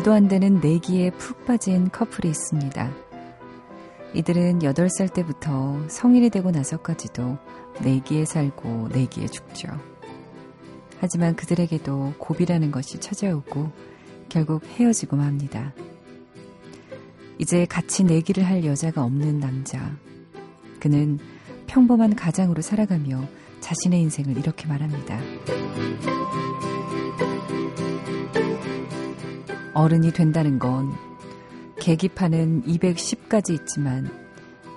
말도 안 되는 내기에 푹 빠진 커플이 있습니다. 이들은 8살 때부터 성인이 되고 나서까지도 내기에 살고 내기에 죽죠. 하지만 그들에게도 고비라는 것이 찾아오고 결국 헤어지고 맙니다. 이제 같이 내기를 할 여자가 없는 남자. 그는 평범한 가장으로 살아가며 자신의 인생을 이렇게 말합니다. 어른이 된다는 건 계기판은 210까지 있지만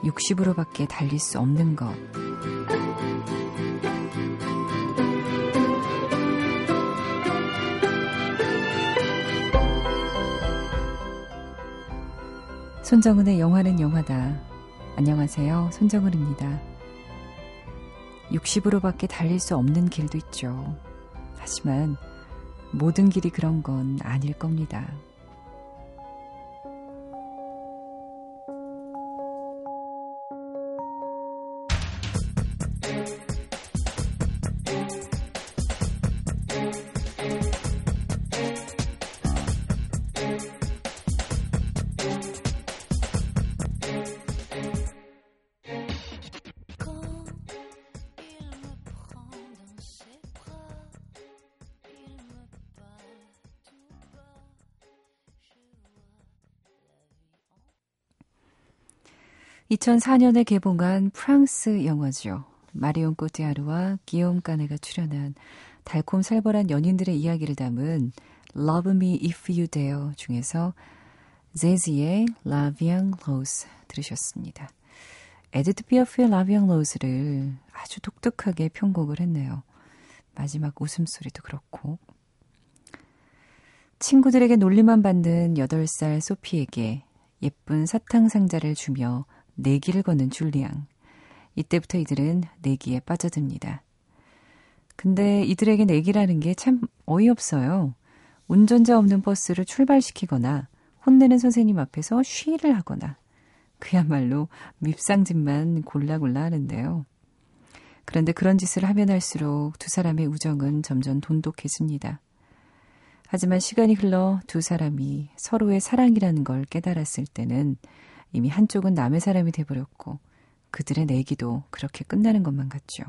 60으로밖에 달릴 수 없는 것. 손정은의 영화는 영화다. 안녕하세요. 손정은입니다. 60으로밖에 달릴 수 없는 길도 있죠. 하지만 모든 길이 그런 건 아닐 겁니다. 2004년에 개봉한 프랑스 영화죠. 마리온 꼬티아르와 기욤 까네가 출연한 달콤 살벌한 연인들의 이야기를 담은 Love Me If You Dare 중에서 제지의 La Vie Rose 들으셨습니다. 에드트 피어프의 La Vie Rose를 아주 독특하게 편곡을 했네요. 마지막 웃음소리도 그렇고 친구들에게 놀림만 받는 8살 소피에게 예쁜 사탕 상자를 주며 내기를 거는 줄리앙. 이때부터 이들은 내기에 빠져듭니다. 근데 이들에게 내기라는 게 참 어이없어요. 운전자 없는 버스를 출발시키거나 혼내는 선생님 앞에서 쉬를 하거나 그야말로 밉상짓만 골라골라 하는데요. 그런데 그런 짓을 하면 할수록 두 사람의 우정은 점점 돈독해집니다. 하지만 시간이 흘러 두 사람이 서로의 사랑이라는 걸 깨달았을 때는 이미 한쪽은 남의 사람이 돼버렸고 그들의 내기도 그렇게 끝나는 것만 같죠.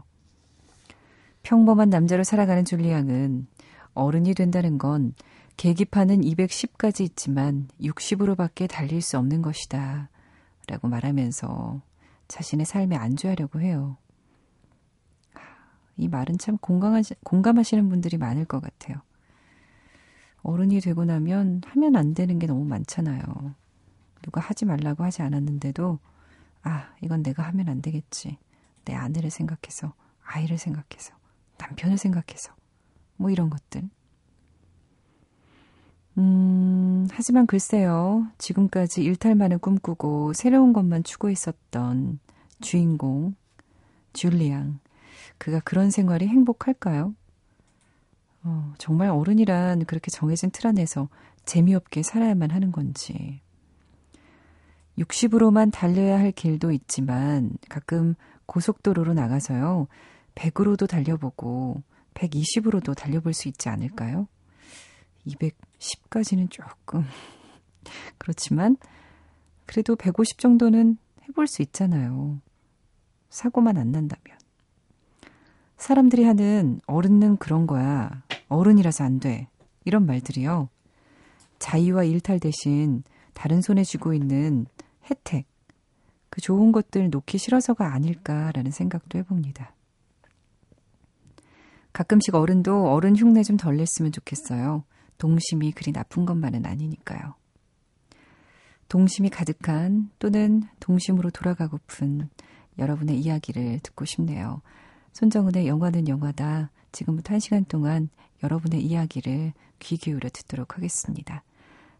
평범한 남자로 살아가는 줄리앙은 어른이 된다는 건 계기판은 210까지 있지만 60으로밖에 달릴 수 없는 것이다. 라고 말하면서 자신의 삶에 안주하려고 해요. 이 말은 참 공감하시, 공감하시는 분들이 많을 것 같아요. 어른이 되고 나면 하면 안 되는 게 너무 많잖아요. 누가 하지 말라고 하지 않았는데도 아, 이건 내가 하면 안 되겠지. 내 아내를 생각해서, 아이를 생각해서, 남편을 생각해서, 뭐 이런 것들. 음, 하지만 글쎄요. 지금까지 일탈만을 꿈꾸고 새로운 것만 추구했었던 주인공, 줄리앙. 그가 그런 생활이 행복할까요? 어, 정말 어른이란 그렇게 정해진 틀 안에서 재미없게 살아야만 하는 건지. 60으로만 달려야 할 길도 있지만 가끔 고속도로로 나가서요. 100으로도 달려보고 120으로도 달려볼 수 있지 않을까요? 210까지는 조금 그렇지만 그래도 150 정도는 해볼 수 있잖아요. 사고만 안 난다면. 사람들이 하는 어른은 그런 거야. 어른이라서 안 돼. 이런 말들이요. 자유와 일탈 대신 다른 손에 쥐고 있는 혜택, 그 좋은 것들 놓기 싫어서가 아닐까라는 생각도 해봅니다. 가끔씩 어른도 어른 흉내 좀 덜 냈으면 좋겠어요. 동심이 그리 나쁜 것만은 아니니까요. 동심이 가득한 또는 동심으로 돌아가고픈 여러분의 이야기를 듣고 싶네요. 손정은의 영화는 영화다. 지금부터 한 시간 동안 여러분의 이야기를 귀 기울여 듣도록 하겠습니다.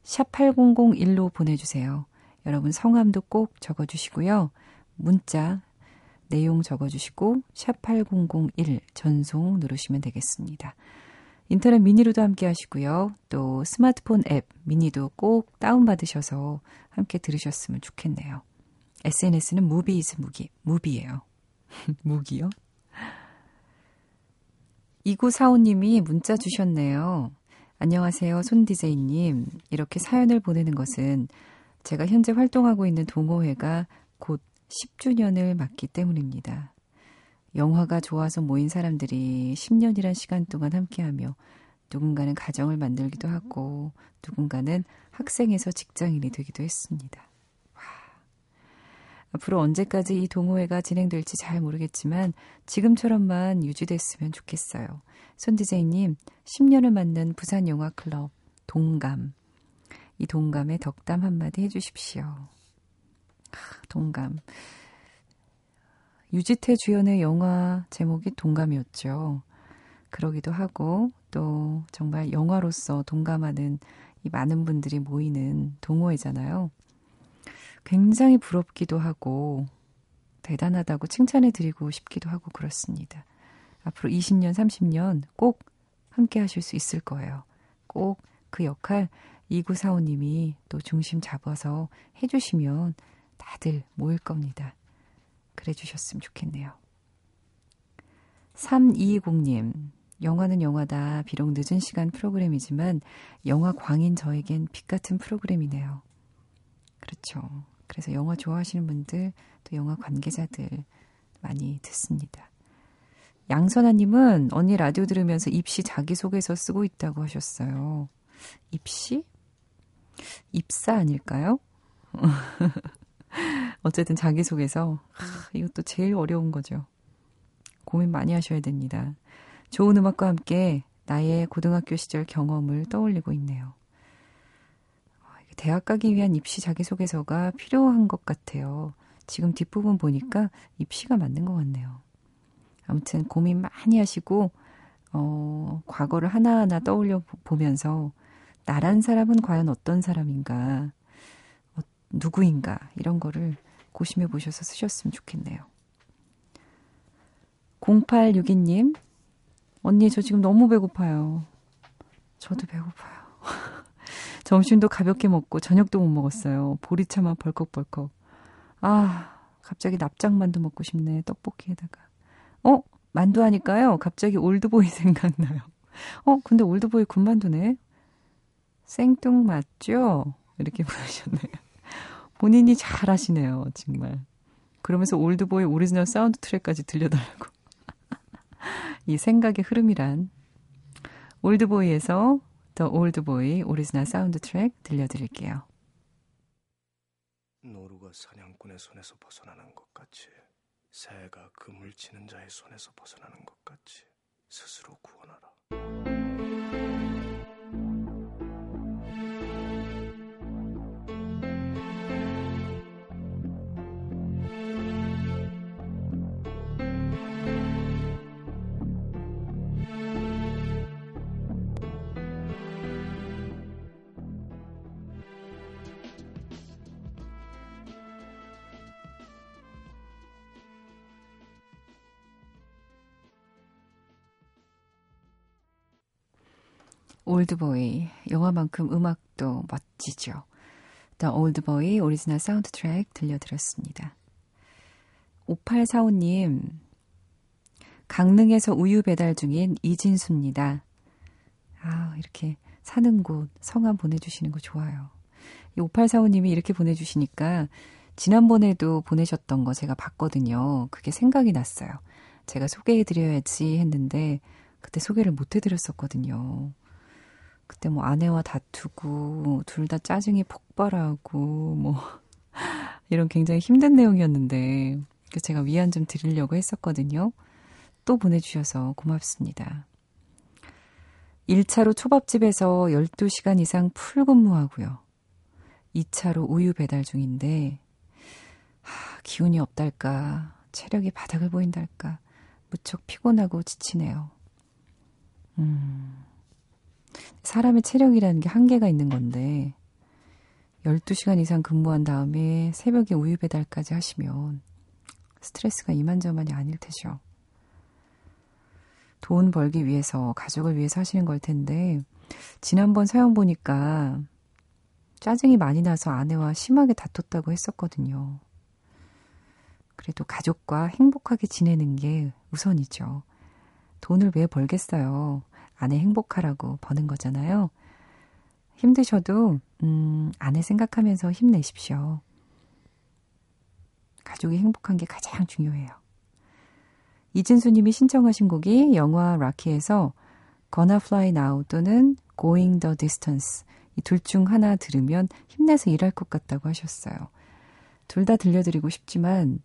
샵 8001로 보내주세요. 여러분 성함도 꼭 적어주시고요. 문자 내용 적어주시고 샵8001 전송 누르시면 되겠습니다. 인터넷 미니로도 함께 하시고요. 또 스마트폰 앱 미니도 꼭 다운받으셔서 함께 들으셨으면 좋겠네요. SNS는 무비이즈 무기, 무비예요. 무기요? 2945님이 문자 주셨네요. 안녕하세요. 손디제이님. 이렇게 사연을 보내는 것은 제가 현재 활동하고 있는 동호회가 곧 10주년을 맞기 때문입니다. 영화가 좋아서 모인 사람들이 10년이란 시간 동안 함께하며 누군가는 가정을 만들기도 하고 누군가는 학생에서 직장인이 되기도 했습니다. 와. 앞으로 언제까지 이 동호회가 진행될지 잘 모르겠지만 지금처럼만 유지됐으면 좋겠어요. 손디제이님, 10년을 맞는 부산영화클럽 동감. 이 동감에 덕담 한마디 해주십시오. 동감. 유지태 주연의 영화 제목이 동감이었죠. 그러기도 하고 또 정말 영화로서 동감하는 이 많은 분들이 모이는 동호회잖아요. 굉장히 부럽기도 하고 대단하다고 칭찬해 드리고 싶기도 하고 그렇습니다. 앞으로 20년, 30년 꼭 함께 하실 수 있을 거예요. 꼭 그 역할 이구사오님이 또 중심 잡아서 해주시면 다들 모일 겁니다. 그래 주셨으면 좋겠네요. 3220님, 영화는 영화다. 비록 늦은 시간 프로그램이지만 영화 광인 저에겐 빛 같은 프로그램이네요. 그렇죠. 그래서 영화 좋아하시는 분들, 또 영화 관계자들 많이 듣습니다. 양선아님은 언니 라디오 들으면서 입시 자기소개서 쓰고 있다고 하셨어요. 입시? 입사 아닐까요? 어쨌든 자기소개서. 이것도 제일 어려운 거죠. 고민 많이 하셔야 됩니다. 좋은 음악과 함께 나의 고등학교 시절 경험을 떠올리고 있네요. 대학 가기 위한 입시 자기소개서가 필요한 것 같아요. 지금 뒷부분 보니까 입시가 맞는 것 같네요. 아무튼 고민 많이 하시고, 어, 과거를 하나하나 떠올려 보면서 나란 사람은 과연 어떤 사람인가, 어, 누구인가, 이런 거를 고심해 보셔서 쓰셨으면 좋겠네요. 0862님, 언니, 저 지금 너무 배고파요. 저도 배고파요. 점심도 가볍게 먹고 저녁도 못 먹었어요. 보리차만 벌컥벌컥. 아, 갑자기 납작만두 먹고 싶네. 떡볶이에다가. 어? 만두 하니까요. 갑자기 올드보이 생각나요. 어, 근데 올드보이 군만두네. 생뚱맞죠? 이렇게 보내셨네요. 본인이 잘 하시네요, 정말. 그러면서 올드보이 오리지널 사운드 트랙까지 들려달라고. 이 생각의 흐름이란 올드보이에서 더 올드보이 오리지널 사운드 트랙 들려드릴게요. 노루가 사냥꾼의 손에서 벗어나는 것 같이 새가 그물 치는 자의 손에서 벗어나는 것 같이 스스로 구원하라. 올드보이. 영화만큼 음악도 멋지죠. The 올드보이 오리지널 사운드 트랙 들려드렸습니다. 5845님, 강릉에서 우유 배달 중인 이진수입니다. 아, 이렇게 사는 곳, 성함 보내주시는 거 좋아요. 이 5845님이 이렇게 보내주시니까 지난번에도 보내셨던 거 제가 봤거든요. 그게 생각이 났어요. 제가 소개해드려야지 했는데 그때 소개를 못 해드렸었거든요. 그때 뭐 아내와 다투고 둘 다 짜증이 폭발하고 뭐 이런 굉장히 힘든 내용이었는데 제가 위안 좀 드리려고 했었거든요. 또 보내주셔서 고맙습니다. 1차로 초밥집에서 12시간 이상 풀 근무하고요. 2차로 우유 배달 중인데 하, 기운이 없달까 체력이 바닥을 보인달까 무척 피곤하고 지치네요. 음. 사람의 체력이라는 게 한계가 있는 건데 12시간 이상 근무한 다음에 새벽에 우유 배달까지 하시면 스트레스가 이만저만이 아닐 테죠. 돈 벌기 위해서, 가족을 위해서 하시는 걸 텐데, 지난번 사연 보니까 짜증이 많이 나서 아내와 심하게 다퉜다고 했었거든요. 그래도 가족과 행복하게 지내는 게 우선이죠. 돈을 왜 벌겠어요? 아내 행복하라고 버는 거잖아요. 힘드셔도, 음, 아내 생각하면서 힘내십시오. 가족이 행복한 게 가장 중요해요. 이진수 님이 신청하신 곡이 영화 락키에서 Gonna Fly Now 또는 Going the Distance 이 둘 중 하나 들으면 힘내서 일할 것 같다고 하셨어요. 둘 다 들려드리고 싶지만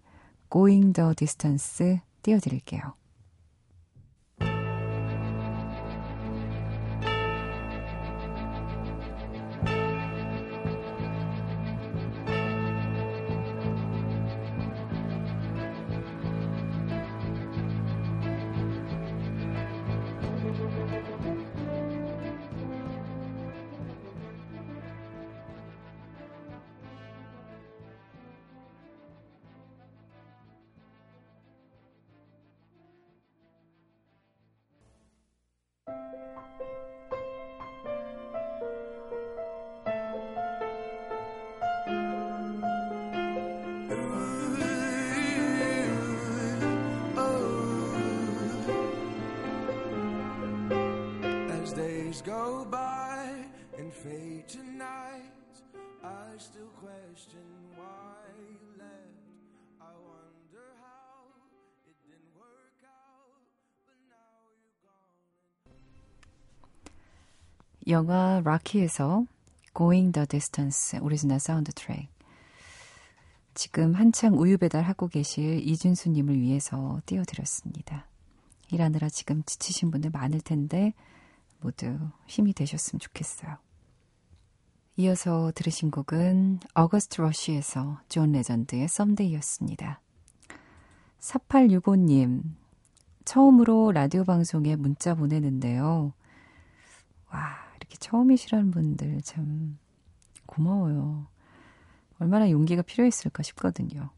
Going the Distance 띄워드릴게요. Fade tonight, I still question why you left. I wonder how it didn't work out, but now you're gone. 영화 락키에서 Going the Distance 오리지널 사운드 트랙 지금 한창 우유 배달하고 계실 이준수님을 위해서 띄워드렸습니다. 일하느라 지금 지치신 분들 많을 텐데 모두 힘이 되셨으면 좋겠어요. 이어서 들으신 곡은 어거스트 러쉬에서 존 레전드의 Someday였습니다. 4865님, 처음으로 라디오 방송에 문자 보내는데요. 와, 이렇게 처음이시라는 분들 참 고마워요. 얼마나 용기가 필요했을까 싶거든요.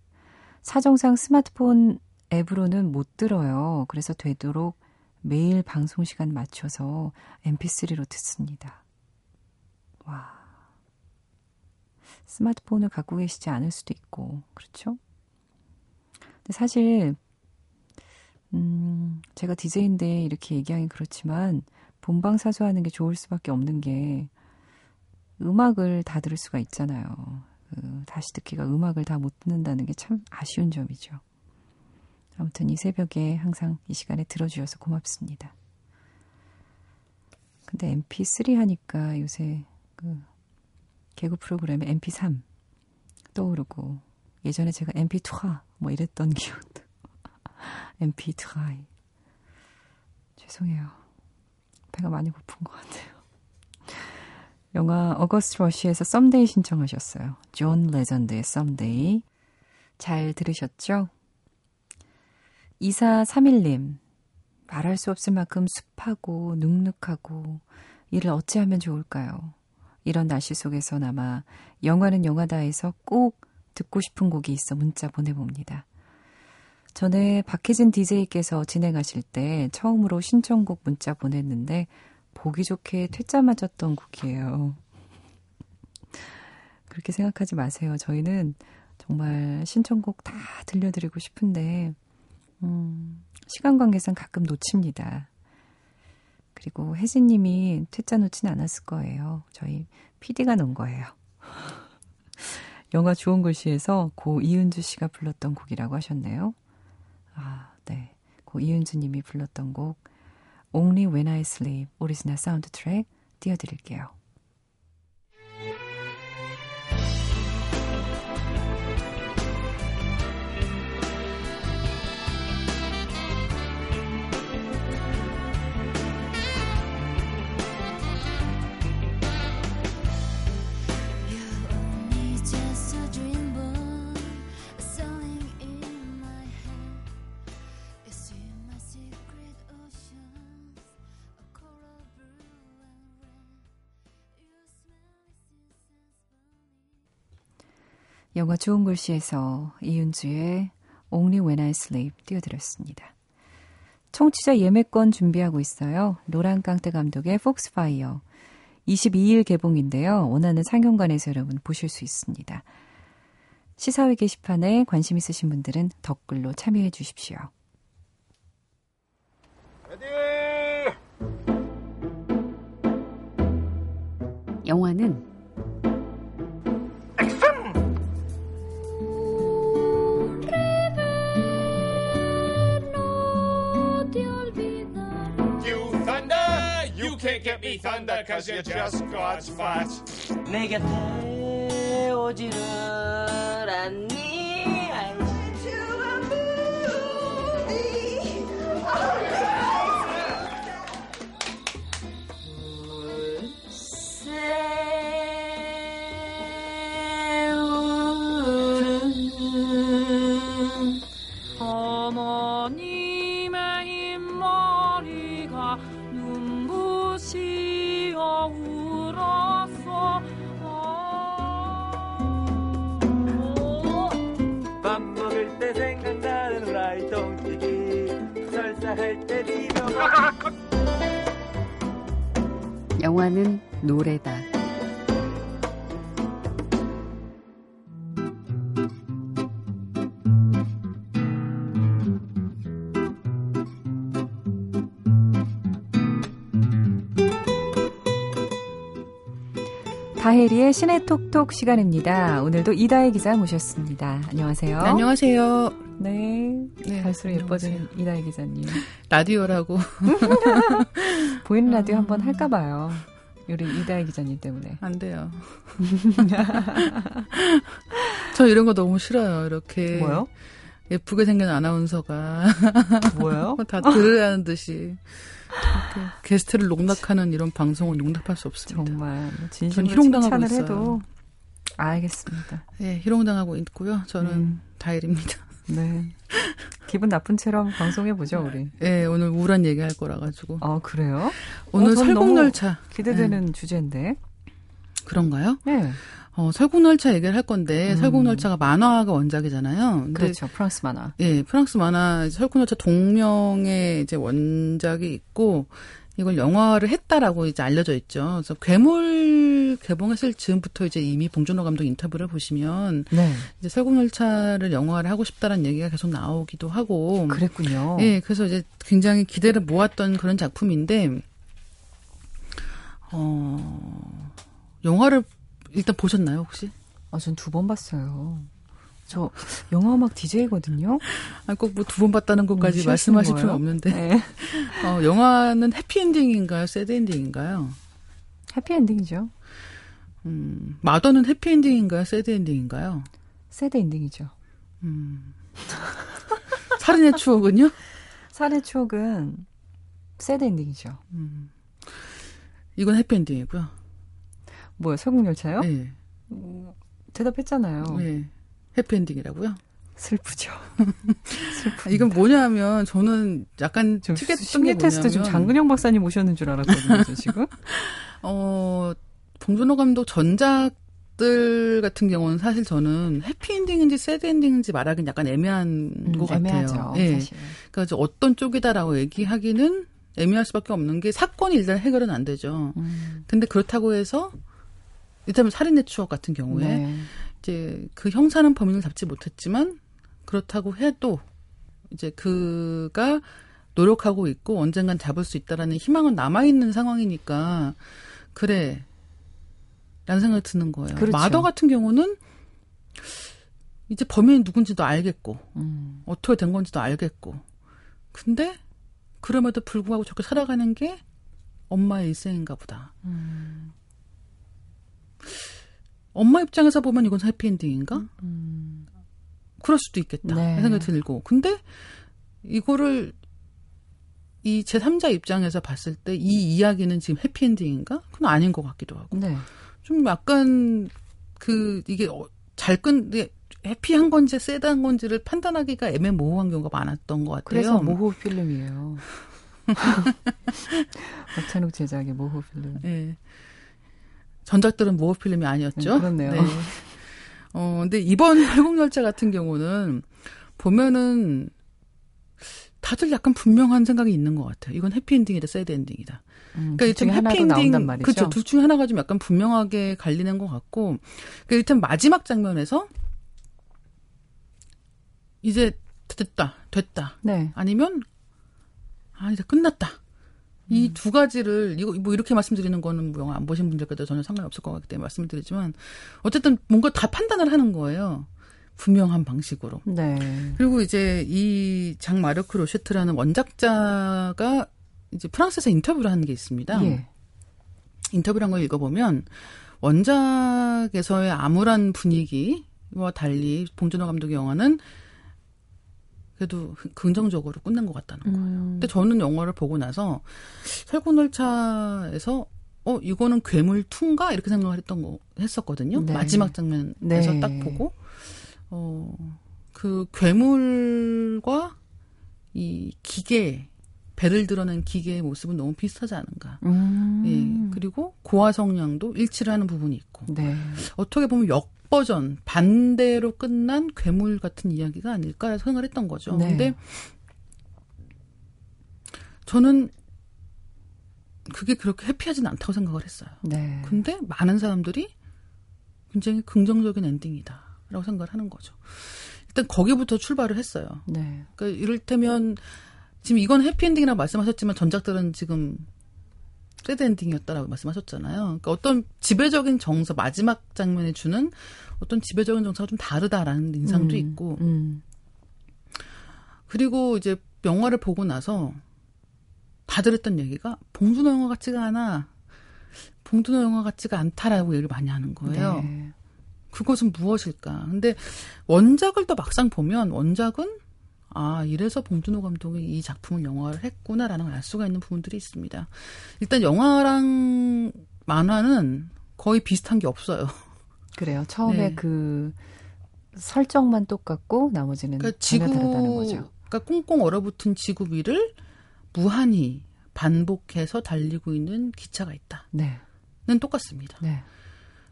사정상 스마트폰 앱으로는 못 들어요. 그래서 되도록 매일 방송 시간 맞춰서 mp3로 듣습니다. 와. 스마트폰을 갖고 계시지 않을 수도 있고, 그렇죠? 근데 사실, 음, 제가 DJ인데 이렇게 얘기하긴 그렇지만, 본방사수하는 게 좋을 수밖에 없는 게, 음악을 다 들을 수가 있잖아요. 그, 다시 듣기가 음악을 다 못 듣는다는 게 참 아쉬운 점이죠. 아무튼 이 새벽에 항상 이 시간에 들어주셔서 고맙습니다. 근데 MP3 하니까 요새 그 개그 프로그램에 MP3 떠오르고 예전에 제가 MP2 뭐 이랬던 기억도 MP2 죄송해요. 배가 많이 고픈 것 같아요. 영화 어거스트 러시에서 Someday 신청하셨어요. 존 레전드의 Someday. 잘 들으셨죠? 2431님, 말할 수 없을 만큼 습하고 눅눅하고 이를 어찌하면 좋을까요? 이런 날씨 속에서나마 영화는 영화다에서 꼭 듣고 싶은 곡이 있어 문자 보내봅니다. 전에 박혜진 DJ께서 진행하실 때 처음으로 신청곡 문자 보냈는데 보기 좋게 퇴짜 맞았던 곡이에요. 그렇게 생각하지 마세요. 저희는 정말 신청곡 다 들려드리고 싶은데 음, 시간 관계상 가끔 놓칩니다. 그리고 혜진님이 퇴짜 놓진 않았을 거예요. 저희 PD가 놓은 거예요. 영화 주홍글씨에서 고 이은주 씨가 불렀던 곡이라고 하셨네요. 아, 네. 고 이은주 님이 불렀던 곡 Only When I Sleep 오리지널 사운드 트랙 띄워드릴게요. 영화 좋은 글씨에서 이윤주의 Only When I Sleep 띄워드렸습니다. 청취자 예매권 준비하고 있어요. 노란깡대 감독의 폭스파이어. 22일 개봉인데요. 원하는 상영관에서 여러분 보실 수 있습니다. 시사회 게시판에 관심 있으신 분들은 댓글로 참여해 주십시오. 영화는 can't get me thunder cause you're just God's fat. 내 곁에 오지를 않니 다혜리의 신의 톡톡 시간입니다. 오늘도 이다혜 기자 모셨습니다. 안녕하세요. 안녕하세요. 네. 네, 갈수록 안녕하세요. 이다혜 기자님. 라디오라고. 보이는 라디오 한번 할까봐요. 우리 이다혜 기자님 때문에. 안 돼요. 저 이런 거 너무 싫어요. 이렇게. 뭐요? 예쁘게 생긴 아나운서가 뭐요? 다 들으라는 듯이 게 게스트를 농락하는 이런 방송은 용납할 수 없습니다. 정말 전 진심으로 희롱당하고 칭찬을 있어요. 해도 알겠습니다. 예, 희롱당하고 있고요. 저는 음. 다일입니다. 네. 기분 나쁜 채로 한번 방송해 보죠 우리. 예, 오늘 우울한 얘기 할 거라 가지고. 어 그래요? 오늘 어, 설국열차 기대되는 주제인데. 그런가요? 네. 어, 설국열차 얘기를 할 건데 음. 설국열차가 만화가 원작이잖아요. 근데 그렇죠. 프랑스 만화. 예, 프랑스 만화 설국열차 동명의 이제 원작이 있고 이걸 영화를 했다라고 이제 알려져 있죠. 그래서 괴물 개봉했을 즈음부터 이제 이미 봉준호 감독 인터뷰를 보시면 네. 이제 설국열차를 영화를 하고 싶다라는 얘기가 계속 나오기도 하고 그랬군요. 예, 그래서 이제 굉장히 기대를 모았던 그런 작품인데 어 영화를 일단 보셨나요, 혹시? 아, 전 두 번 봤어요. 저 영화 음악 DJ거든요. 아니 꼭뭐 두 번 봤다는 것까지 음, 말씀하실 필요는? 없는데 네. 어, 영화는 해피엔딩인가요? 새드엔딩인가요? 해피엔딩이죠. 음, 마더는 해피엔딩인가요? 새드엔딩인가요? 새드 엔딩이죠. 음. 살인의 추억은요? 살의 추억은 새드 엔딩이죠. 음. 이건 해피엔딩이고요. 뭐요? 설국열차요? 네. 대답했잖아요. 네. 해피엔딩이라고요? 슬프죠. 아, 이건 뭐냐면 저는 약간 좀 특이했던 심리 게 테스트 좀 뭐냐면 장근영 박사님 오셨는 줄 알았거든요, 저 지금. 어, 봉준호 감독 전작들 같은 경우는 사실 저는 해피엔딩인지 새드엔딩인지 말하기는 약간 애매한 것 음, 애매하죠, 같아요. 예. 사실. 그러니까 어떤 쪽이다라고 얘기하기는 애매할 수밖에 없는 게 사건이 일단 해결은 안 되죠. 음, 근데 그렇다고 해서 일단 살인의 추억 같은 경우에 네. 이제 그 형사는 범인을 잡지 못했지만 그렇다고 해도 이제 그가 노력하고 있고 언젠간 잡을 수 있다라는 희망은 남아 있는 상황이니까 그래. 라는 생각이 드는 거예요. 그렇죠. 마더 같은 경우는 이제 범인이 누군지도 알겠고 음, 어떻게 된 건지도 알겠고 근데 그럼에도 불구하고 저렇게 살아가는 게 엄마의 일생인가 보다. 음, 엄마 입장에서 보면 이건 해피엔딩인가? 음. 그럴 수도 있겠다. 네. 그 생각이 들고. 근데 이거를 이 제3자 입장에서 봤을 때 이 이야기는 지금 해피엔딩인가? 그건 아닌 것 같기도 하고. 네. 좀 약간 그 이게 어, 잘 끈, 해피한 건지 새드한 건지를 판단하기가 애매모호한 경우가 많았던 것 같아요. 그래서 모호 필름이에요. 박찬욱 제작의 모호 필름. 예. 전작들은 모호 필름이 아니었죠. 음, 그렇네요. 어, 근데 이번 활공열차 같은 경우는 보면은 다들 약간 분명한 생각이 있는 것 같아요. 이건 해피엔딩이다, 새드엔딩이다. 음, 그러니까 나온단 말이죠. 그렇죠. 둘 중에 하나가 좀 약간 분명하게 갈리는 것 같고, 그 일단 마지막 장면에서 이제 됐다, 됐다. 네. 아니면 아 이제 끝났다. 이 두 가지를 이거 뭐 이렇게 말씀드리는 거는 뭐 영화 안 보신 분들께도 전혀 상관이 없을 것 같기 때문에 말씀을 드리지만 어쨌든 뭔가 다 판단을 하는 거예요. 분명한 방식으로. 네. 그리고 이제 이 장 마르크 로셰트라는 원작자가 이제 프랑스에서 인터뷰를 하는 게 있습니다. 예. 인터뷰란 걸 읽어보면 원작에서의 암울한 분위기와 달리 봉준호 감독의 영화는 그래도 긍정적으로 끝난 것 같다는 거예요. 음. 근데 저는 영화를 보고 나서 설국열차에서 어 이거는 괴물 2인가 이렇게 생각을 했던 거 했었거든요. 네. 마지막 장면에서 네. 딱 보고 어그 괴물과 이 기계 배를 드러낸 기계의 모습은 너무 비슷하지 않은가. 음. 예. 그리고 고화 성량도 일치를 하는 부분이 있고. 네. 어떻게 보면 역 버전, 반대로 끝난 괴물 같은 이야기가 아닐까 생각을 했던 거죠. 네. 근데 저는 그게 그렇게 해피하진 않다고 생각을 했어요. 네. 근데 많은 사람들이 굉장히 긍정적인 엔딩이다라고 생각을 하는 거죠. 일단 거기부터 출발을 했어요. 네. 그러니까 이를테면 지금 이건 해피엔딩이라고 말씀하셨지만 전작들은 지금 새드 엔딩이었다라고 말씀하셨잖아요. 그러니까 어떤 지배적인 정서 마지막 장면에 주는 어떤 지배적인 정서가 좀 다르다라는 인상도 음, 있고 음. 그리고 이제 영화를 보고 나서 다들 했던 얘기가 봉준호 영화 같지가 않아. 봉준호 영화 같지가 않다라고 얘기를 많이 하는 거예요. 네. 그것은 무엇일까? 근데 원작을 또 막상 보면 원작은 아 이래서 봉준호 감독이 이 작품을 영화를 했구나라는 걸 알 수가 있는 부분들이 있습니다. 일단 영화랑 만화는 거의 비슷한 게 없어요. 그래요. 처음에 네. 그 설정만 똑같고 나머지는 그러니까 전혀 다르다는 지구, 거죠. 그러니까 꽁꽁 얼어붙은 지구 위를 무한히 반복해서 달리고 있는 기차가 있다. 네. 는 똑같습니다. 네.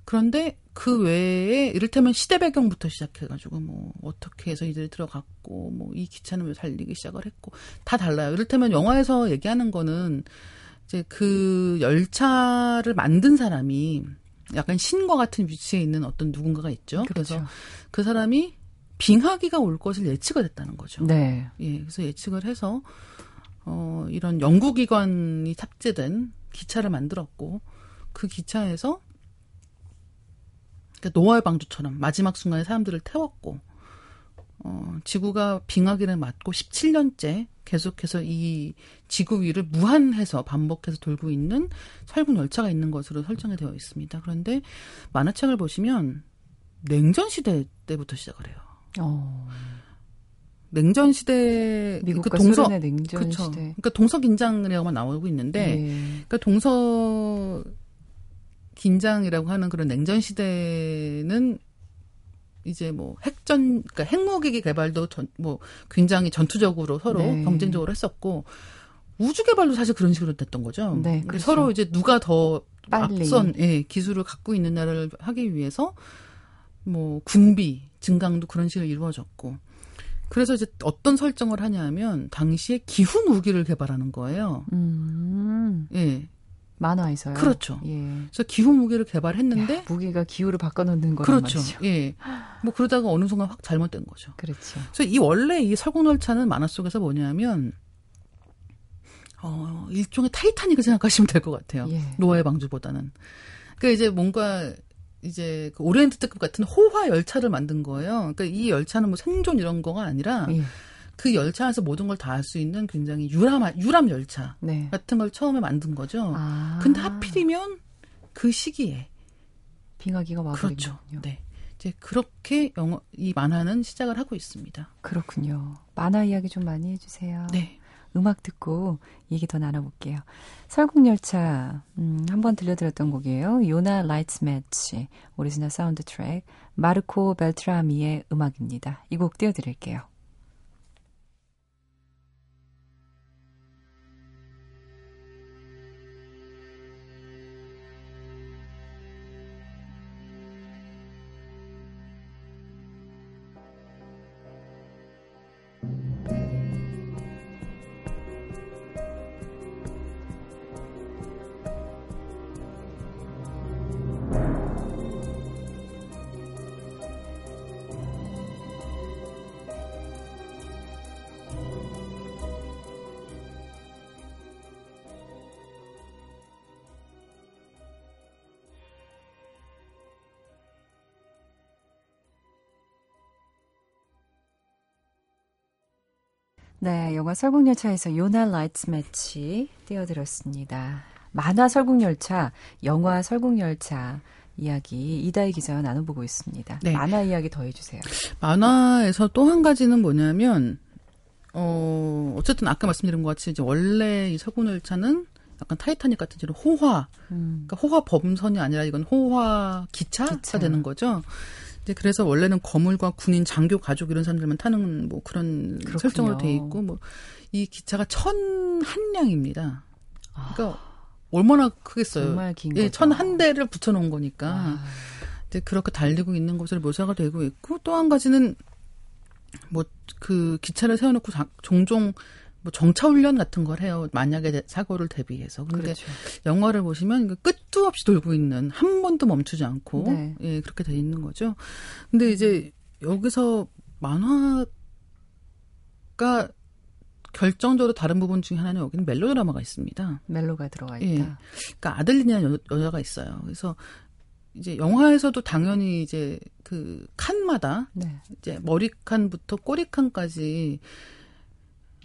그런데 그 외에 이를테면 시대 배경부터 시작해가지고 뭐 어떻게 해서 이들이 들어갔고 뭐 이 기차는 왜 달리기 시작을 했고 다 달라요. 이를테면 영화에서 얘기하는 거는 이제 그 열차를 만든 사람이 약간 신과 같은 위치에 있는 어떤 누군가가 있죠. 그래서 그렇죠. 그 사람이 빙하기가 올 것을 예측을 했다는 거죠. 네. 예, 그래서 예측을 해서 어 이런 연구기관이 탑재된 기차를 만들었고 그 기차에서 그러니까 노아의 방주처럼 마지막 순간에 사람들을 태웠고 어 지구가 빙하기를 맞고 17년째 계속해서 이 지구 위를 무한해서 반복해서 돌고 있는 설국 열차가 있는 것으로 설정이 되어 있습니다. 그런데 만화책을 보시면 냉전 시대 때부터 시작을 해요. 어. 냉전 시대 미국과 그 동서 냉전 그쵸. 시대. 그러니까 동서 긴장이라고만 나오고 있는데 네. 그러니까 동서 긴장이라고 하는 그런 냉전 시대는 이제 뭐 핵전 그러니까 핵무기 개발도 전, 뭐 굉장히 전투적으로 서로 네. 경쟁적으로 했었고 우주 개발도 사실 그런 식으로 됐던 거죠. 네, 그렇죠. 서로 이제 누가 더 빨리. 앞선 예, 기술을 갖고 있는 나라를 하기 위해서 뭐 군비 증강도 그런 식으로 이루어졌고 그래서 이제 어떤 설정을 하냐면 당시에 기후 무기를 개발하는 거예요. 음. 예. 만화에서요. 그렇죠. 예. 그래서 기후 무기를 개발했는데 야, 무기가 기후를 바꿔놓는 거란 그렇죠. 말이죠. 예. 뭐 그러다가 어느 순간 확 잘못된 거죠. 그렇죠. 그래서 이 원래 이 설국열차는 만화 속에서 뭐냐면 어 일종의 타이타닉을 생각하시면 될 것 같아요. 예. 노아의 방주보다는. 그러니까 이제 뭔가 이제 그 오리엔트 특급 같은 호화 열차를 만든 거예요. 그러니까 이 열차는 뭐 생존 이런 거가 아니라 예. 그 열차 안에서 모든 걸 다 할 수 있는 굉장히 유람 유람 열차 네. 같은 걸 처음에 만든 거죠. 아. 근데 하필이면 그 시기에 빙하기가 와버리군요. 그렇죠. 네. 이제 그렇게 영어 이 만화는 시작을 하고 있습니다. 그렇군요. 만화 이야기 좀 많이 해주세요. 네. 음악 듣고 얘기 더 나눠볼게요. 설국열차 음, 한번 들려드렸던 곡이에요. 요나 Lights Match 오리지널 사운드 트랙 마르코 벨트라미의 음악입니다. 이 곡 띄워드릴게요. 네, 영화 설국열차에서 요나 Lights Match 띄워드렸습니다. 만화 설국열차, 영화 설국열차 이야기 이다희 기자와 나눠보고 있습니다. 네. 만화 이야기 더 해주세요. 만화에서 또 한 가지는 뭐냐면 어 어쨌든 아까 말씀드린 것 같이 이제 원래 이 설국열차는 약간 타이타닉 같은 이런 호화 음. 그러니까 호화 범선이 아니라 이건 호화 기차가 기차. 되는 거죠. 이제 그래서 원래는 거물과 군인, 장교, 가족 이런 사람들만 타는 뭐 그런 그렇군요. 설정으로 돼 있고 뭐 이 기차가 천 한 량입니다. 그러니까 얼마나 크겠어요. 아. 정말 긴 예, 거죠. 천한 대를 붙여 놓은 거니까 아, 이제 그렇게 달리고 있는 것으로 묘사가 되고 있고 또 한 가지는 뭐 그 기차를 세워놓고 자- 종종 뭐 정차 훈련 같은 걸 해요. 만약에 대- 사고를 대비해서. 근데 그렇죠. 영화를 보시면 그 끝도 없이 돌고 있는 한 번도 멈추지 않고 네. 예 그렇게 돼 있는 거죠. 근데 이제 여기서 만화가 결정적으로 다른 부분 중에 하나는 여기는 멜로드라마가 있습니다. 멜로가 들어가 있다. 예. 그러니까 아들리냐는 여, 여자가 있어요. 그래서 이제 영화에서도 당연히 이제 그 칸마다 네. 이제 머리칸부터 꼬리칸까지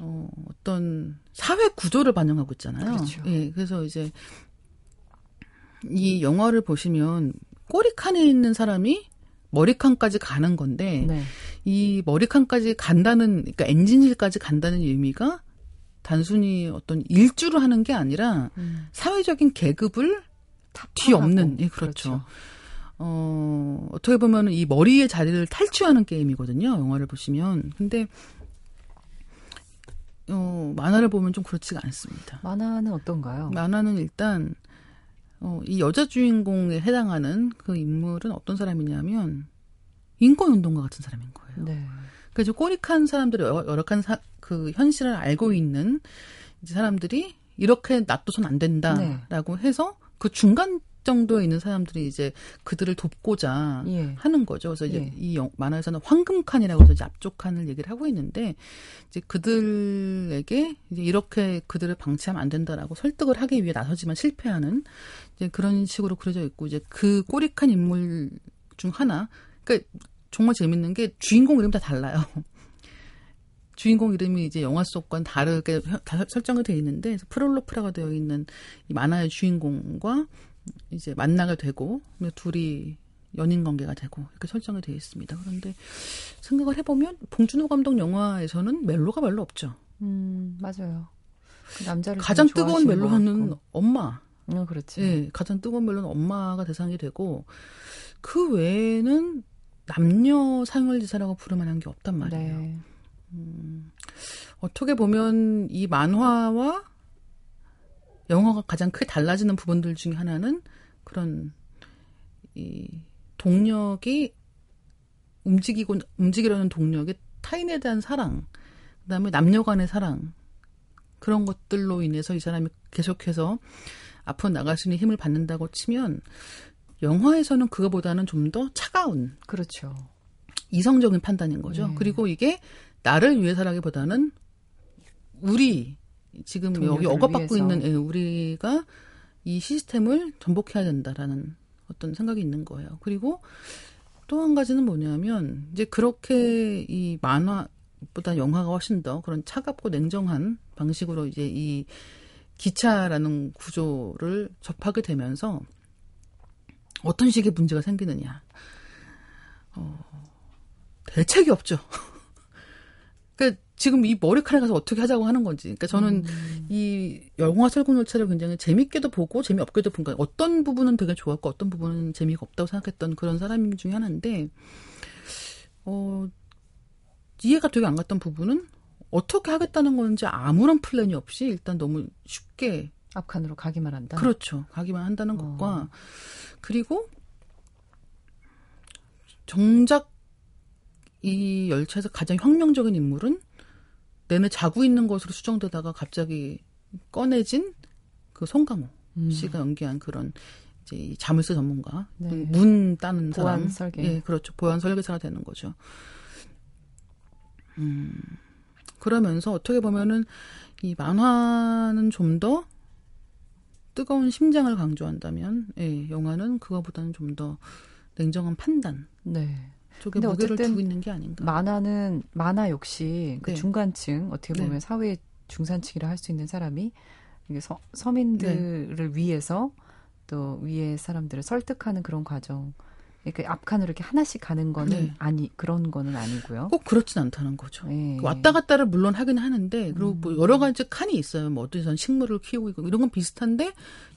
어, 어떤 사회 구조를 반영하고 있잖아요. 그렇죠. 예, 그래서 이제 이 영화를 보시면 꼬리칸에 있는 사람이 머리칸까지 가는 건데 네. 이 머리칸까지 간다는 그러니까 엔진실까지 간다는 의미가 단순히 어떤 일주를 하는 게 아니라 음. 사회적인 계급을 뒤엎는 예, 그렇죠. 어, 어떻게 보면 이 머리의 자리를 탈취하는 게임이거든요. 영화를 보시면. 근데 어, 만화를 보면 좀 그렇지가 않습니다. 만화는 어떤가요? 만화는 일단 어, 이 여자 주인공에 해당하는 그 인물은 어떤 사람이냐면 인권 운동가 같은 사람인 거예요. 네. 그래서 꼬리칸 사람들이 여러- 열악한 사, 그 현실을 알고 있는 이제 사람들이 이렇게 놔둬선 안 된다라고 해서 그 중간 정도에 있는 사람들이 이제 그들을 돕고자 예. 하는 거죠. 그래서 이제 예. 이 영- 만화에서는 황금칸이라고 해서 이제 앞쪽 칸을 얘기를 하고 있는데 이제 그들에게 이제 이렇게 그들을 방치하면 안 된다라고 설득을 하기 위해 나서지만 실패하는 이제 그런 식으로 그려져 있고 이제 그 꼬리칸 인물 중 하나 그러니까 정말 재밌는 게 주인공 이름 다 달라요. 주인공 이름이 이제 영화 속과는 다르게 다 설정이 되어 있는데 그래서 프롤로프라가 되어 있는 이 만화의 주인공과 이제 만나게 되고 둘이 연인 관계가 되고 이렇게 설정이 되어 있습니다. 그런데 생각을 해보면 봉준호 감독 영화에서는 멜로가 별로 없죠. 음, 맞아요. 그 남자를 가장 좀 뜨거운 멜로는. 엄마. 음, 그렇지. 예, 가장 뜨거운 멜로는 엄마가 대상이 되고 그 외에는 남녀 상열지사라고 부를 만한 게 없단 말이에요. 네. 어떻게 보면 이 만화와 영화가 가장 크게 달라지는 부분들 중에 하나는 그런 이 동력이 움직이고 움직이려는 동력이 타인에 대한 사랑, 그다음에 남녀 간의 사랑 그런 것들로 인해서 이 사람이 계속해서 앞으로 나갈 수 있는 힘을 받는다고 치면 영화에서는 그거보다는 좀 더 차가운 그렇죠. 이성적인 판단인 거죠. 네. 그리고 이게 나를 위해서라기보다는 우리 지금 여기 억압받고 위해서. 있는 예, 우리가 이 시스템을 전복해야 된다라는 어떤 생각이 있는 거예요. 그리고 또 한 가지는 뭐냐면 이제 그렇게 이 만화보다 영화가 훨씬 더 그런 차갑고 냉정한 방식으로 이제 이 기차라는 구조를 접하게 되면서 어떤 식의 문제가 생기느냐. 어, 대책이 없죠. 그러니까 지금 이 머리카락에 가서 어떻게 하자고 하는 건지. 그러니까 저는 이 영화 설국열차를 굉장히 재밌게도 보고 재미없게도 본 거예요. 어떤 부분은 되게 좋았고 어떤 부분은 재미가 없다고 생각했던 그런 사람 중에 하나인데 어 이해가 되게 안 갔던 부분은 어떻게 하겠다는 건지 아무런 플랜이 없이 일단 너무 쉽게 앞칸으로 가기만 한다. 그렇죠. 가기만 한다는 어. 것과 그리고 정작 이 열차에서 가장 혁명적인 인물은 내내 자고 있는 것으로 수정되다가 갑자기 꺼내진 그 송강호 음. 씨가 연기한 그런 이제 이 자물쇠 전문가 네. 문 따는 보안 사람 설계. 예 그렇죠 보안 설계사가 되는 거죠. 음 그러면서 어떻게 보면은 이 만화는 좀 더 뜨거운 심장을 강조한다면 예 영화는 그거보다는 좀 더 냉정한 판단 네. 쪽에 근데 무게를 어쨌든 두고 있는 게 아닌가. 만화는 만화 역시 그 네. 중간층 어떻게 보면 네. 사회 중산층이라 할 수 있는 사람이 이게 서, 서민들을 네. 위해서 또 위에 사람들을 설득하는 그런 과정. 그러니까 앞칸으로 이렇게 하나씩 가는 거는 네. 아니 그런 거는 아니고요. 꼭 그렇진 않다는 거죠. 네. 그 왔다 갔다를 물론 하긴 하는데 그리고 음. 뭐 여러 가지 칸이 있어요. 뭐 어디선 식물을 키우고 있고 이런 건 비슷한데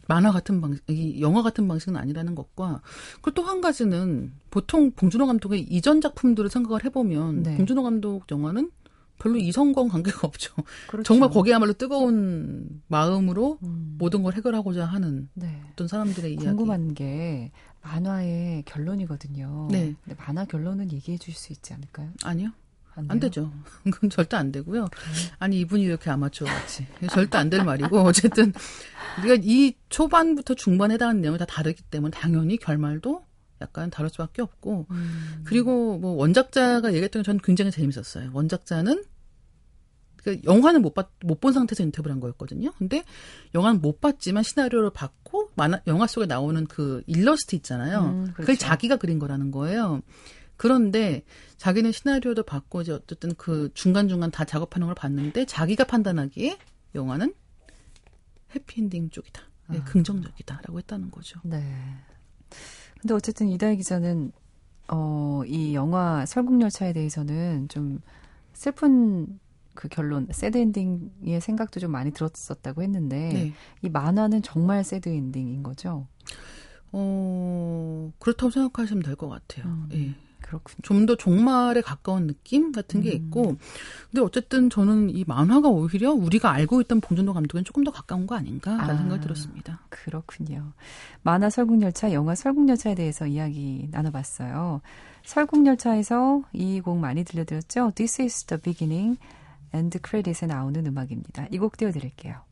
만화 같은 방식, 이 영화 같은 방식은 아니라는 것과 그리고 또 한 가지는 보통 봉준호 감독의 이전 작품들을 생각을 해보면 네. 봉준호 감독 영화는 별로 이성과 관계가 없죠. 그렇죠. 정말 거기야말로 뜨거운 마음으로 음. 모든 걸 해결하고자 하는 네. 어떤 사람들의 이야기. 궁금한 게 만화의 결론이거든요. 네. 근데 만화 결론은 얘기해 줄 수 있지 않을까요? 아니요. 안, 안? 되죠. 그건 절대 안 되고요. 아니 이분이 왜 이렇게 아마추어 같이 절대 안 될 말이고 어쨌든 우리가 이 초반부터 중반에 해당하는 내용이 다 다르기 때문에 당연히 결말도 약간 다를 수밖에 없고 음. 그리고 뭐 원작자가 얘기했던 게 저는 굉장히 재밌었어요. 원작자는 그 영화는 못 봤, 못 본 상태에서 인터뷰를 한 거였거든요. 근데 영화는 못 봤지만 시나리오를 봤고 만화, 영화 속에 나오는 그 일러스트 있잖아요. 음, 그걸 그렇죠. 자기가 그린 거라는 거예요. 그런데 자기는 시나리오도 봤고 이제 어쨌든 그 중간 중간 다 작업하는 걸 봤는데 자기가 판단하기에 영화는 해피엔딩 쪽이다. 네, 아. 긍정적이다라고 했다는 거죠. 네. 근데 어쨌든 이다희 기자는 어, 이 영화 설국열차에 대해서는 좀 슬픈 그 결론, 새드 엔딩의 생각도 좀 많이 들었었다고 했는데 네. 이 만화는 정말 새드 엔딩인 거죠. 어, 그렇다고 생각하시면 될 것 같아요. 음. 예. 그렇군요. 좀 더 종말에 가까운 느낌 같은 게 음. 있고, 근데 어쨌든 저는 이 만화가 오히려 우리가 알고 있던 봉준호 감독은 조금 더 가까운 거 아닌가라는 아. 생각이 들었습니다. 그렇군요. 만화 설국열차, 영화 설국열차에 대해서 이야기 나눠봤어요. 설국열차에서 이 곡 많이 들려드렸죠? This is the beginning and credit에 나오는 음악입니다. 이 곡 띄워드릴게요.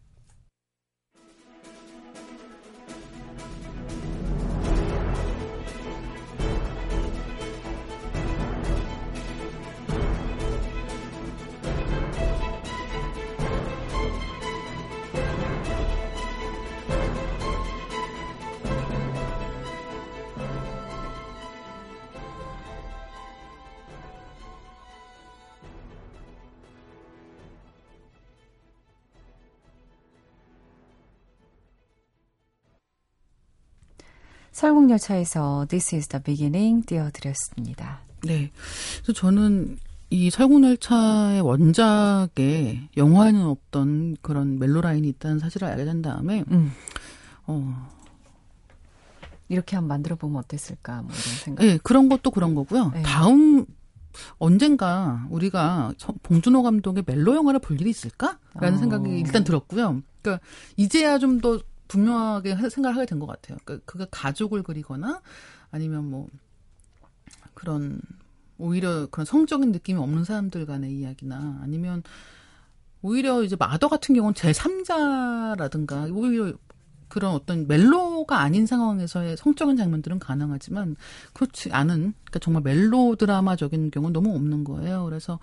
설국열차에서 This is the beginning 띄워드렸습니다. 네. 그래서 저는 이 설국열차의 원작에 영화에는 없던 그런 멜로 라인이 있다는 사실을 알게 된 다음에, 음. 어, 이렇게 한번 만들어 보면 어땠을까 뭐 이런 생각. 예, 그런 것도 그런 거고요. 네. 다음 언젠가 우리가 서- 봉준호 감독의 멜로 영화를 볼 일이 있을까라는 어. 생각이 일단 들었고요. 그러니까 이제야 좀 더 분명하게 하- 생각을 하게 된 것 같아요. 그러니까 그가 가족을 그리거나 아니면 뭐 그런 오히려 그런 성적인 느낌이 없는 사람들 간의 이야기나 아니면 오히려 이제 마더 같은 경우는 제 3자라든가 오히려 그런 어떤 멜로가 아닌 상황에서의 성적인 장면들은 가능하지만 그렇지 않은 그러니까 정말 멜로 드라마적인 경우는 너무 없는 거예요. 그래서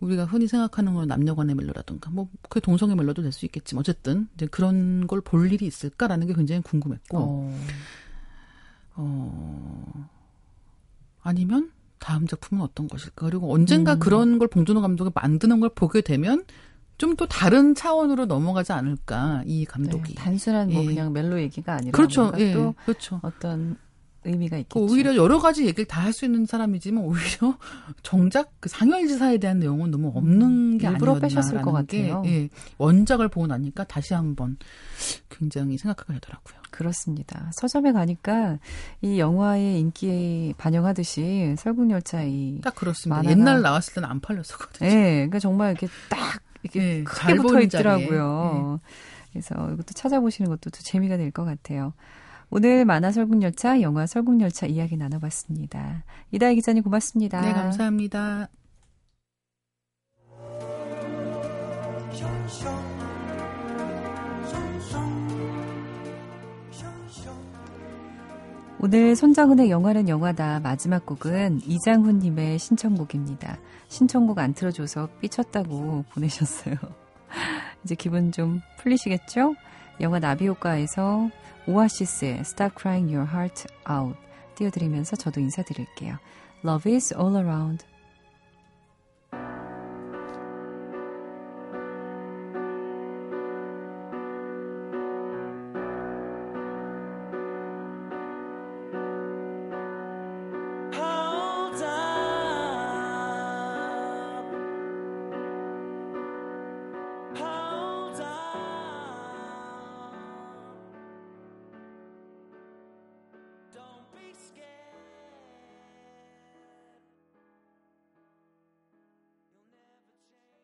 우리가 흔히 생각하는 건 남녀간의 멜로라든가 뭐그 동성애 멜로도 될 수 있겠지만 어쨌든 이제 그런 걸 볼 일이 있을까라는 게 굉장히 궁금했고 어. 어 아니면 다음 작품은 어떤 것일까? 그리고 언젠가 음. 그런 걸 봉준호 감독이 만드는 걸 보게 되면 좀 또 다른 차원으로 넘어가지 않을까 이 네, 감독이. 단순한 뭐 예. 그냥 멜로 얘기가 아니라 그렇죠. 예. 또 그렇죠. 어떤 의미가 그 있겠죠. 오히려 여러 가지 얘기를 다 할 수 있는 사람이지만 오히려 정작 그 상열지사에 대한 내용은 너무 없는 게 음, 일부러 빼셨을 것 게, 같아요. 예, 원작을 보고 나니까 다시 한번 굉장히 생각하게 되더라고요. 그렇습니다. 서점에 가니까 이 영화의 인기에 반영하듯이 설국열차 이딱 그렇습니다. 만화가- 옛날 나왔을 때는 안 팔렸었거든요. 예, 그러니까 정말 이렇게 딱 이렇게 예, 크게 잘 붙어 있더라고요. 그래서 이것도 찾아보시는 것도 또 재미가 될 것 같아요. 오늘 만화 설국열차, 영화 설국열차 이야기 나눠봤습니다. 이다희 기자님 고맙습니다. 네, 감사합니다. 오늘 손정은의 영화는 영화다 마지막 곡은 이장훈님의 신청곡입니다. 신청곡 안 틀어줘서 삐쳤다고 보내셨어요. 이제 기분 좀 풀리시겠죠? 영화 나비효과에서 오아시스의 Stop Crying Your Heart Out 띄워드리면서 저도 인사드릴게요. Love is all around.